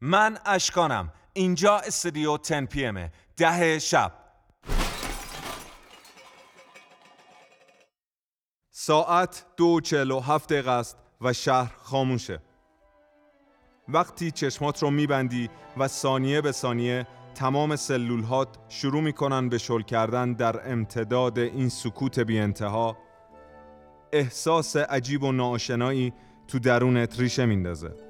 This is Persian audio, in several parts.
من اشکانم. اینجا استودیو 10 پی امه ده شب. ساعت دو چل و هفت دقیقه است و شهر خاموشه وقتی چشمات رو میبندی و ثانیه به ثانیه تمام سلولهات شروع می‌کنن به شل کردن در امتداد این سکوت بی انتها احساس عجیب و ناآشنایی تو درونت ریشه میندازه.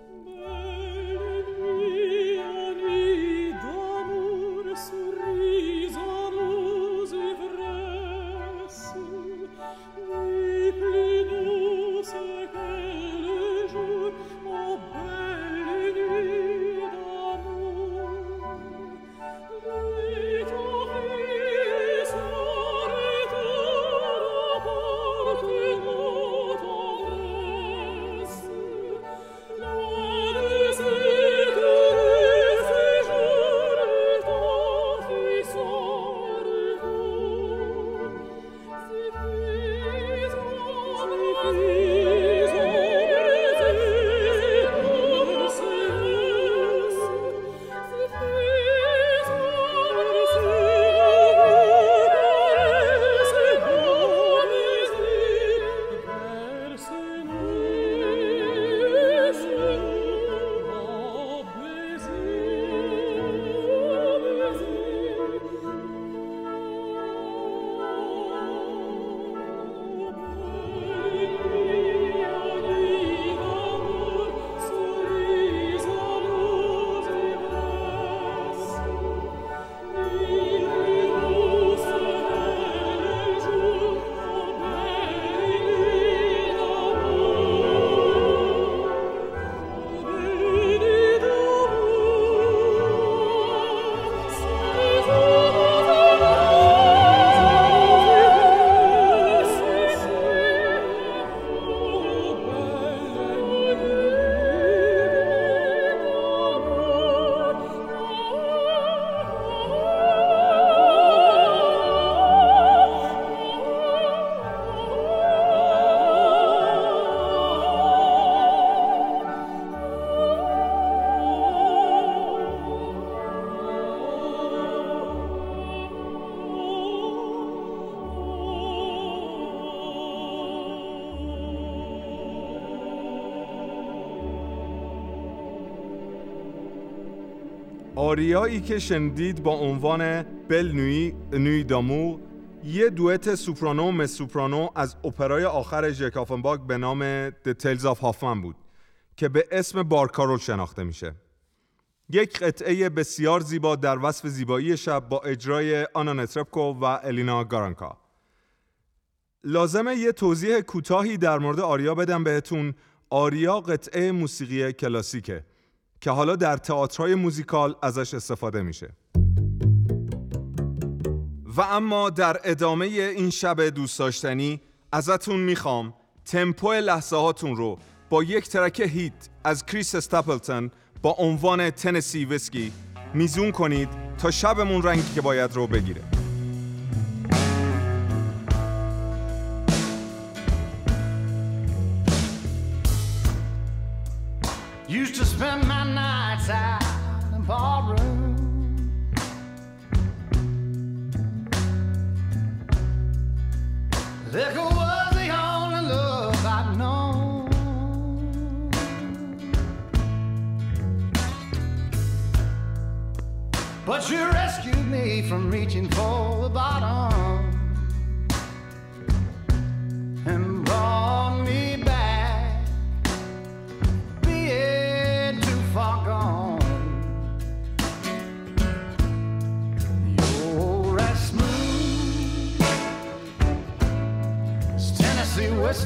آریایی که شنیدید با عنوان بل نوی نوی دامو یه دوئت سوپرانو و سوپرانو از اپرای آخر ژکافنباگ به نام The Tales of Hoffman بود که به اسم بارکارول شناخته میشه. یک قطعه بسیار زیبا در وصف زیبایی شب با اجرای آنا نترپکو و الینا گارانکا. لازمه یه توضیح کوتاهی در مورد آریا بدم بهتون. آریا قطعه موسیقی کلاسیکه. که حالا در تئاترهای موزیکال ازش استفاده میشه. و اما در ادامه این شب دوست داشتنی ازتون می‌خوام تمپو لحظه هاتون رو با یک track hit از کریس استاپلتن با عنوان Tennessee Whiskey میزون کنید تا شبمون رنگی که باید رو بگیره. Ballroom. Liquor was the only love I'd known. But you rescued me from reaching for the bottom.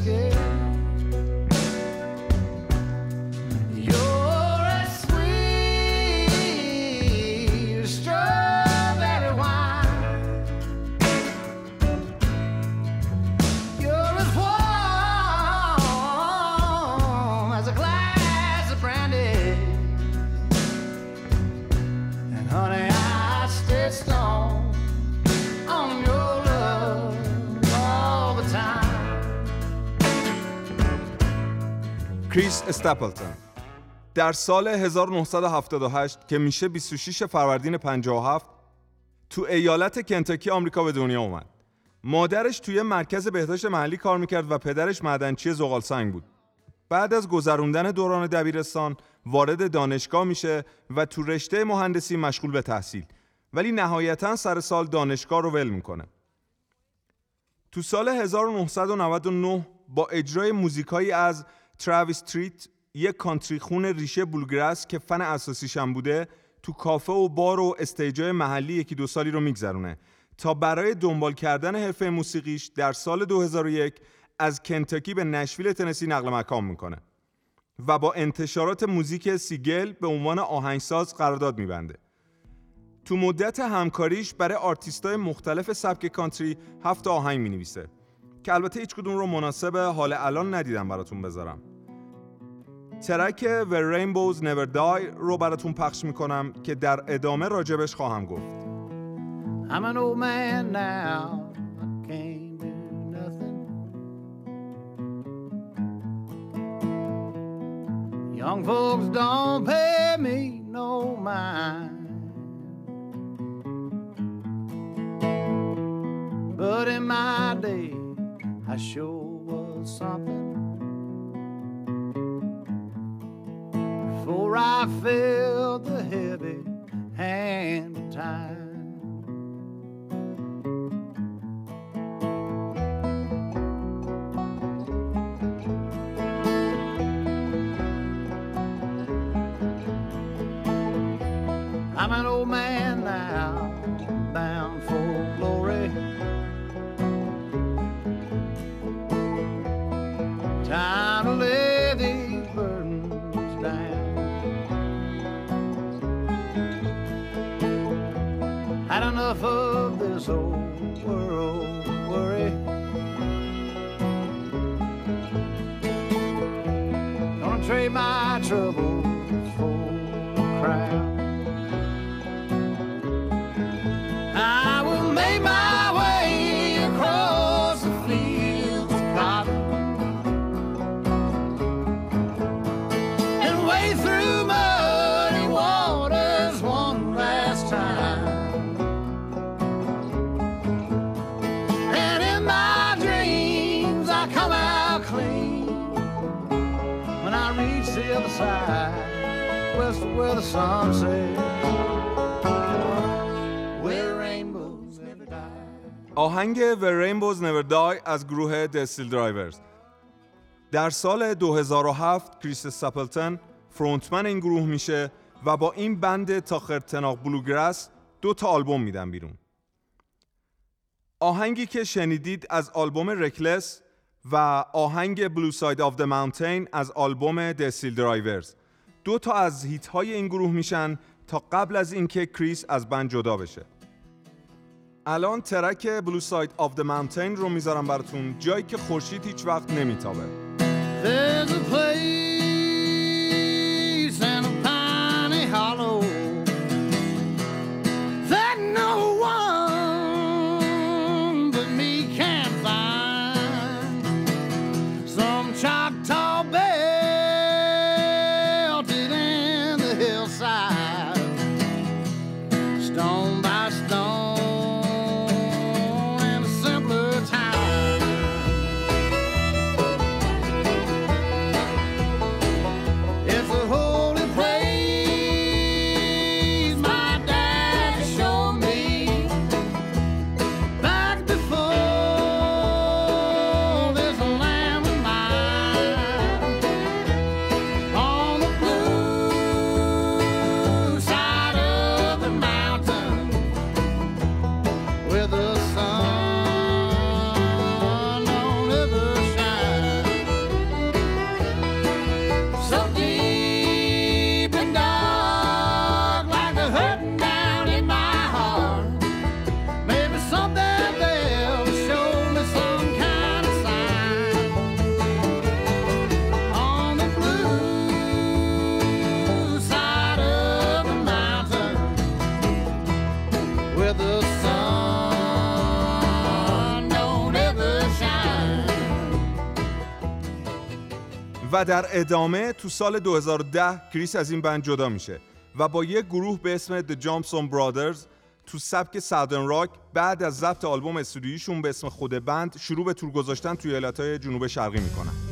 escape. کریس استاپلتون در سال 1978 که میشه 26 فروردین 57 تو ایالت کنتاکی آمریکا به دنیا اومد. مادرش توی مرکز بهداشت محلی کار می‌کرد و پدرش معدنچی زغال سنگ بود. بعد از گذروندن دوران دبیرستان وارد دانشگاه میشه و تو رشته مهندسی مشغول به تحصیل ولی نهایتا سر سال دانشگاه رو ول می‌کنه. تو سال 1999 با اجرای موزیکایی از تراویس تریت یک country خون ریشه bluegrass که فن اساسیشم بوده تو کافه و بار و stage ای محلی یکی دو سالی رو میگذرونه. تا برای دنبال کردن حرفه موسیقیش در سال 2001 از کنتاکی به نشویل تنسی نقل مکان می‌کنه و با انتشارات موزیک Sea Gayle به عنوان آهنگساز قرارداد میبنده. تو مدت همکاریش برای آرتیستای مختلف سبک کانتری هفت آهنگ می‌نویسه. که البته هیچ کدوم رو مناسب حال الان ندیدم براتون بذارم ترک The Rainbows Never Die رو براتون پخش می‌کنم که در ادامه راجبش خواهم گفت I'm an old man now. I nothing. Young folks don't pay me no mind. I sure was something. Before I felt this old world worry. Gonna trade my troubles آهنگ Where Rainbows Never Die از گروه The SteelDrivers در سال 2007 کریس استپلتن frontman این گروه میشه و با این band تا خرتناق bluegrass دو تا آلبوم میدن بیرون. آهنگی که شنیدید از آلبوم Reckless و آهنگ Blue Side of the Mountain از آلبوم The SteelDrivers دو تا از hit های این گروه میشن تا قبل از اینکه کریس از band جدا بشه. الان track Blue Side of the Mountain رو می‌ذارم براتون جایی که خورشید هیچ وقت نمیتابه. در ادامه تو سال 2010 کریس از این بند جدا میشه و با یک گروه به اسم The Johnson Brothers تو سبک ساودرن راک بعد از ضبط آلبوم استودیویشون به اسم خود بند شروع به تور گذاشتن توی ایالتهای جنوب شرقی می‌کنن.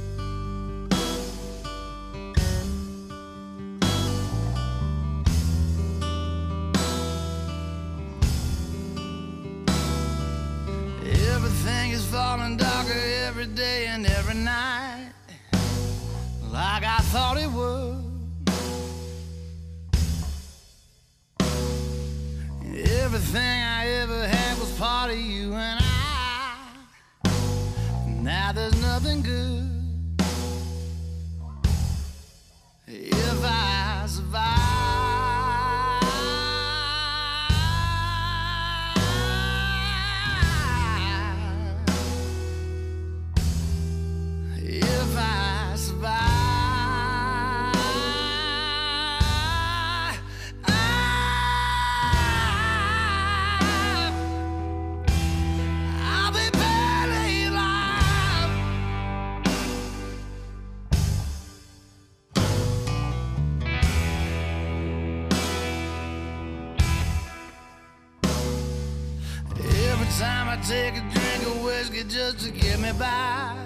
Take a drink of whiskey just to get me by,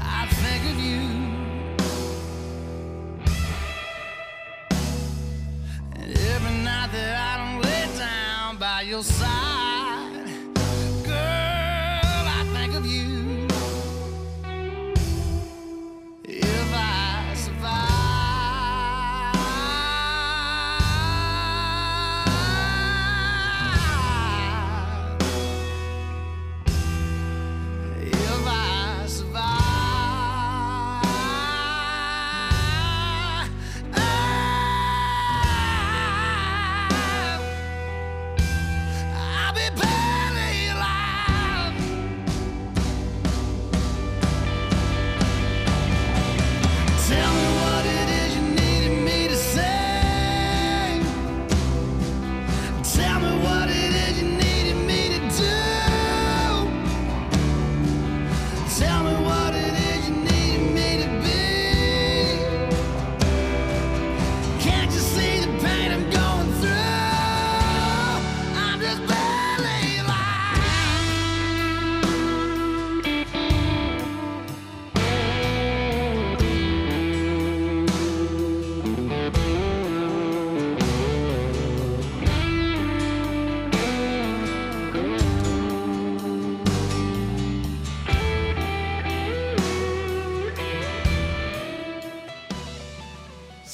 I think of you.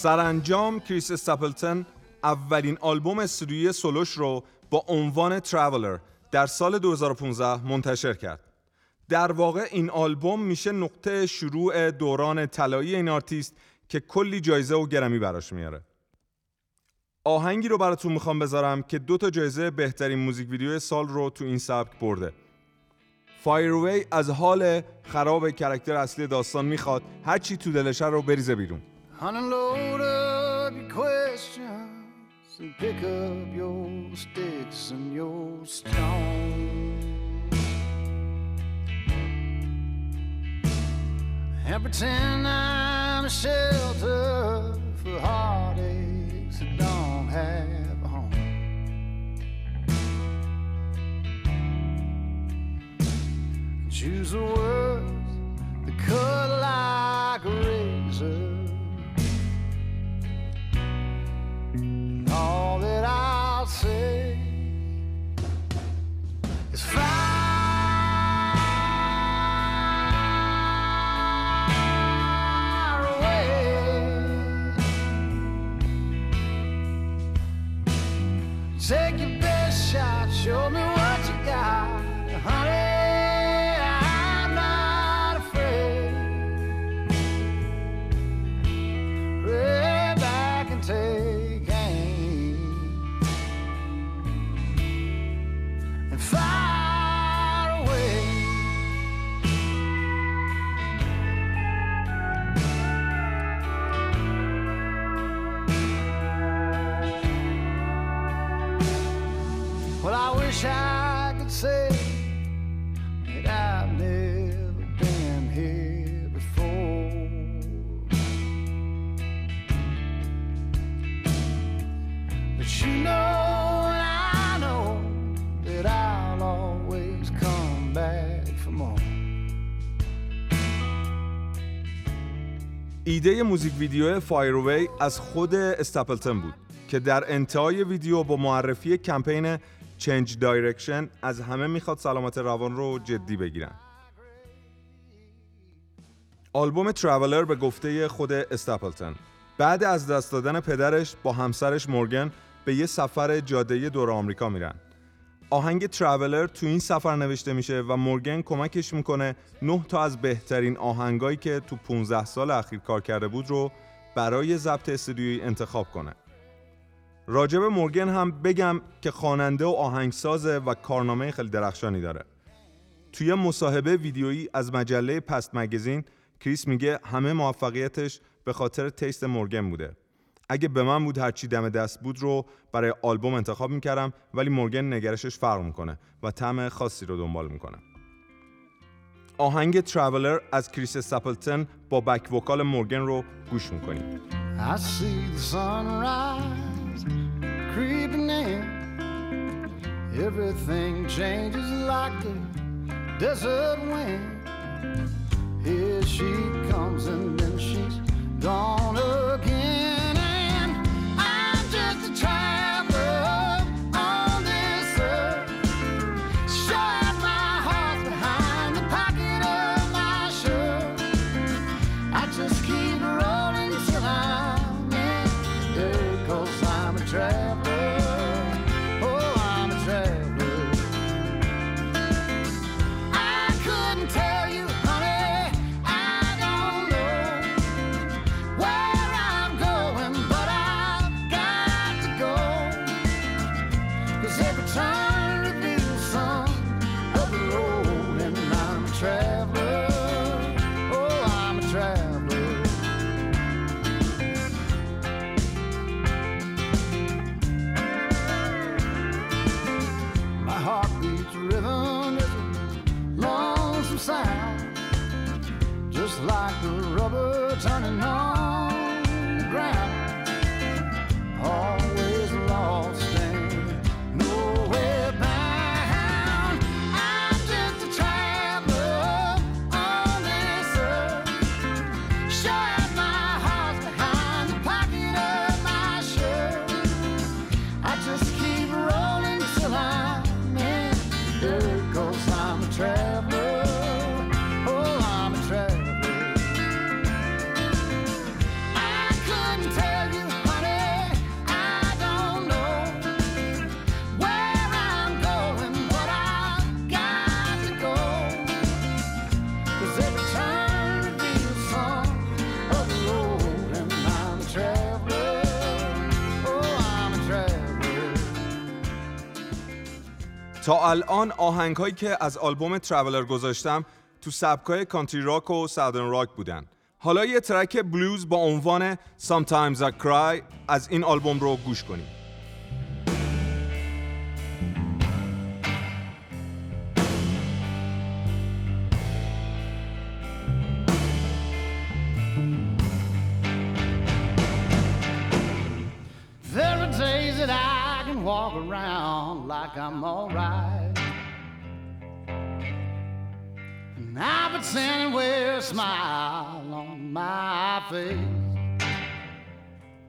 سرانجام کریس استاپلتن اولین آلبوم استودیویی سولوش رو با عنوان Traveller در سال 2015 منتشر کرد. در واقع این آلبوم میشه نقطه شروع دوران طلایی این آرتیست که کلی جایزه و گرمی براش میاره. آهنگی رو براتون می‌خوام بذارم که دو تا جایزه بهترین موزیک ویدیو سال رو تو این سبک برده. Fire Away از حال خراب character اصلی داستان می‌خواد هر چی تو دلشه رو بریزه بیرون. Unload up your questions and pick up your sticks and your stones. And pretend I'm a shelter for heartaches that don't have a home. Choose the words that cut like a razor. All that I'll say is away. Take your best shot, show me ایده موزیک ویدیو Fire Away از خود استاپلتن بود که در انتهای ویدیو با معرفی کمپین Change Direction از همه می‌خواد سلامت روان رو جدی بگیرن. آلبوم Traveller به گفته خود استاپلتن بعد از دست دادن پدرش با همسرش مورگن به یه سفر جاده دور آمریکا میرن. آهنگ Traveller تو این سفر نوشته میشه و مورگن کمکش می‌کنه نه تا از بهترین آهنگایی که تو 15 سال اخیر کار کرده بود رو برای ضبط استودیویی انتخاب کنه. راجب مورگن هم بگم که خواننده و آهنگسازه و کارنامه خیلی درخشانی داره. توی مصاحبه ویدیویی از مجله پست مگزین کریس میگه همه موفقیتش به خاطر تیست مورگن بوده. اگه به من بود هرچی دم دست بود رو برای آلبوم انتخاب می‌کردم ولی مورگن نگرشش فرق می‌کنه و طعم خاصی رو دنبال می‌کنه آهنگ ترافلر از کریس سپلتن با بک وکال مورگن رو گوش می‌کنیم I see the sunrise creeping in. Everything changes like the desert wind. Here she comes and then she's gone again. Like the rubber turning on تا الان آهنگ هایی که از آلبوم ترافلر گذاشتم تو سبکای کانتری راک و ساودرن راک بودن حالا یه ترک بلوز با عنوان Sometimes I Cry از این آلبوم رو گوش کنیم There are days that I can walk around like I'm alright. Pretend wear a smile on my face.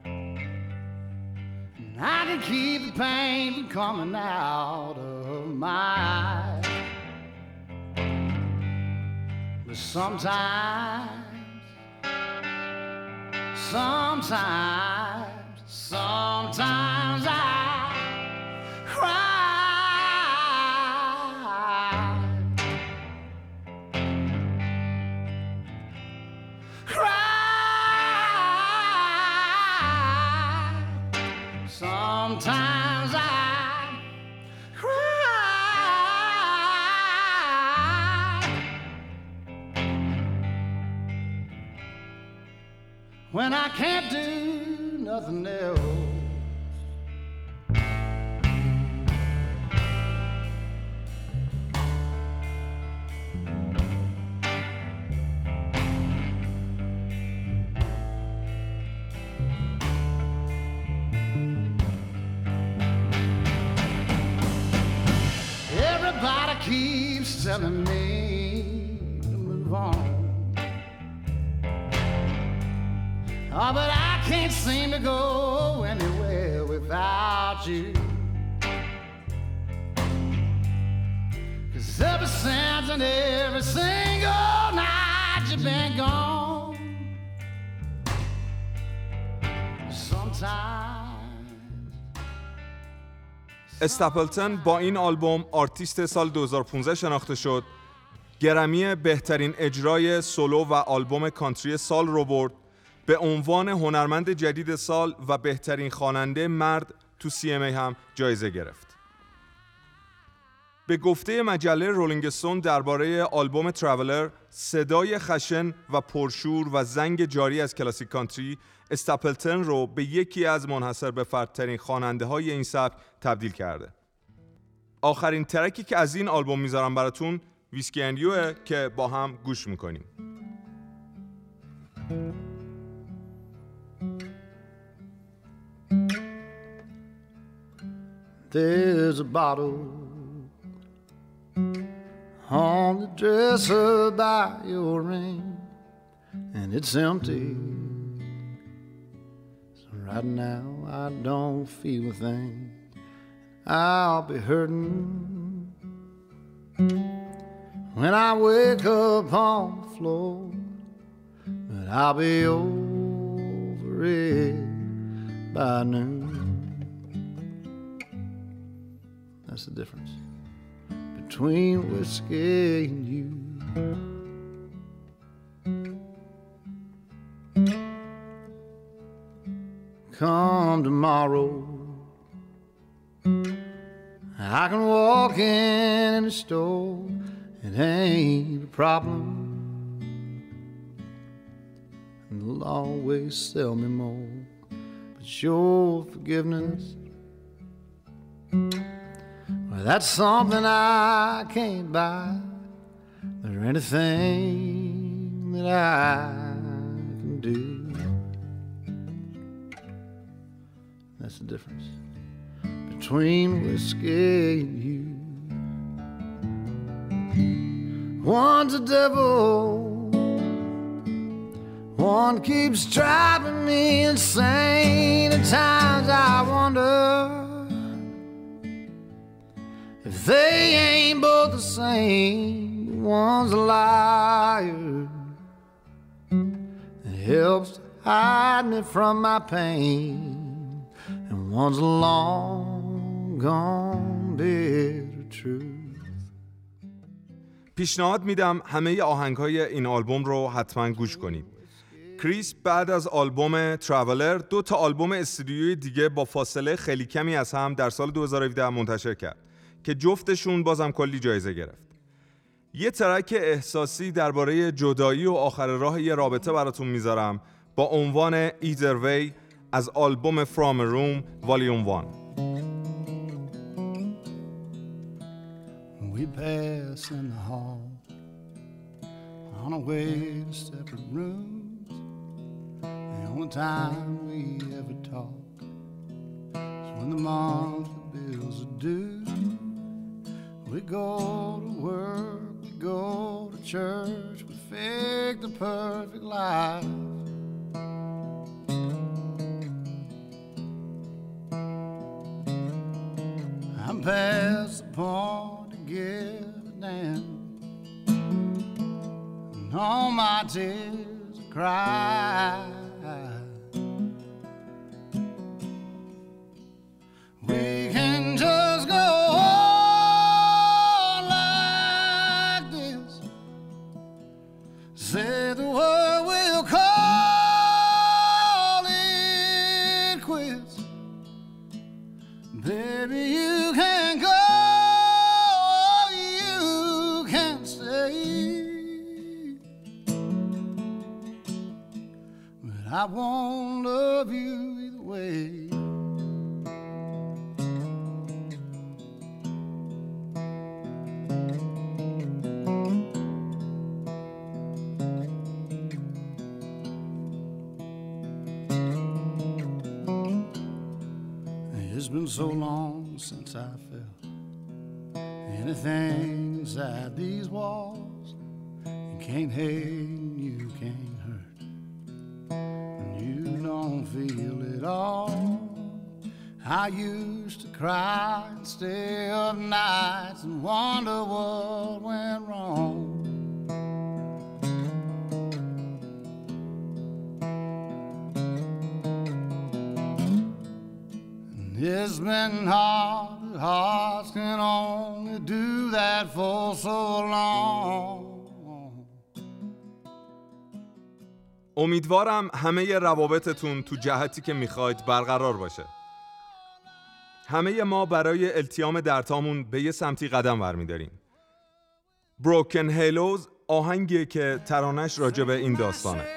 And I can keep the pain from coming out of my eyes. But sometimes Sometimes, sometimes I. Cry. Sometimes I cry. when I can't since and every single night you've been gone. استپلتن با این آلبوم آرتیست سال 2015 شناخته شد. گرمی بهترین اجرای سولو و آلبوم country سال رو برد. به عنوان هنرمند جدید سال و بهترین خواننده مرد تو CMA هم جایزه گرفت. به گفته مجله رولینگستون درباره آلبوم ترافلر صدای خشن و پرشور و زنگ جاری از کلاسیک کانتری استاپلتن رو به یکی از منحصر به فردترین خواننده های این سبک تبدیل کرده. آخرین ترکی که از این آلبوم می‌ذارم براتون ویسکی اندیوه که با هم گوش می‌کنیم. There's a bottle on the dresser by your ring, and it's empty. So right now I don't feel a thing. I'll be hurting when I wake up on the floor, but I'll be over it by noon. That's the difference between whiskey and you. Come tomorrow, I can walk in the store. It ain't a problem. And they'll always sell me more. But your forgiveness well, that's something I can't buy. Or anything that I can do. That's the difference between whiskey and you. One's a devil. One keeps driving me insane. At times I wonder they ain't both the same, one's a liar. That helps hide me from my pain, and one's a long gone bitter truth. پیشنهاد میدم همه آهنگ های این آلبوم رو حتما گوش کنید. کریس بعد از آلبوم ترافلر دو تا آلبوم استودیوی دیگه با فاصله خیلی کمی از هم در سال 2017 منتشر کرد. که جفتشون بازم کلی جایزه گرفت یه ترک احساسی درباره جدایی و آخر راه یه رابطه براتون می‌ذارم با عنوان Either Way از آلبوم From a Room Volume 1 We pass in the hall on our way to separate rooms. The only time we ever talk is when the monthly bills are due. We go to work, we go to church, we fake the perfect life. I'm past the point to give a damn. And all my tears cry. Won't love you either way. It's been so long since I felt anything inside these walls. You can't hate, I used to cry and stay up nights and wonder what went wrong. And It's been hard, but hearts can only do that for so long. امیدوارم همه روابطتون تو جهتی که می‌خواید برقرار باشه همه ما برای التیام درتامون به یه سمتی قدم برمیداریم. بروکن هیلوز آهنگیه که ترانش راجع به این داستانه.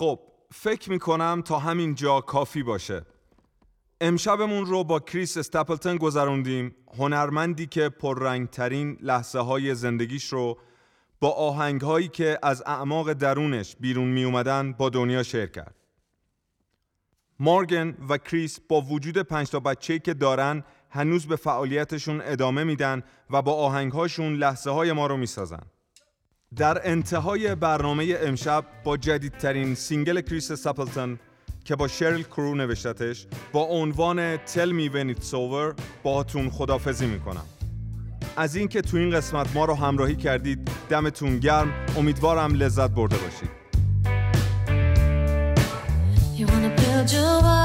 خب فکر می‌کنم تا همین جا کافی باشه. امشبمون رو با کریس استپلتن گذروندیم هنرمندی که پررنگترین لحظه های زندگیش رو با آهنگ هایی که از اعماق درونش بیرون می اومدن با دنیا شیر کرد. مارگن و کریس با وجود پنج تا بچه‌ای که دارن هنوز به فعالیتشون ادامه میدن و با آهنگهاشون لحظه های ما رو می‌سازن. در انتهای برنامه امشب با جدیدترین single کریس استپلتن که با شرل کرو نوشتتش با عنوان Tell Me When It's Over باهاتون خدافزی می‌کنم. از اینکه تو این قسمت ما رو همراهی کردید دمتون گرم. امیدوارم لذت برده باشید. You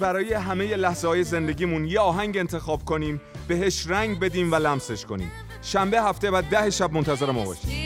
برای همه لحظه های زندگیمون یه آهنگ انتخاب کنیم بهش رنگ بدیم و لمسش کنیم. شنبه هفته بعد ده شب منتظر ما باشید.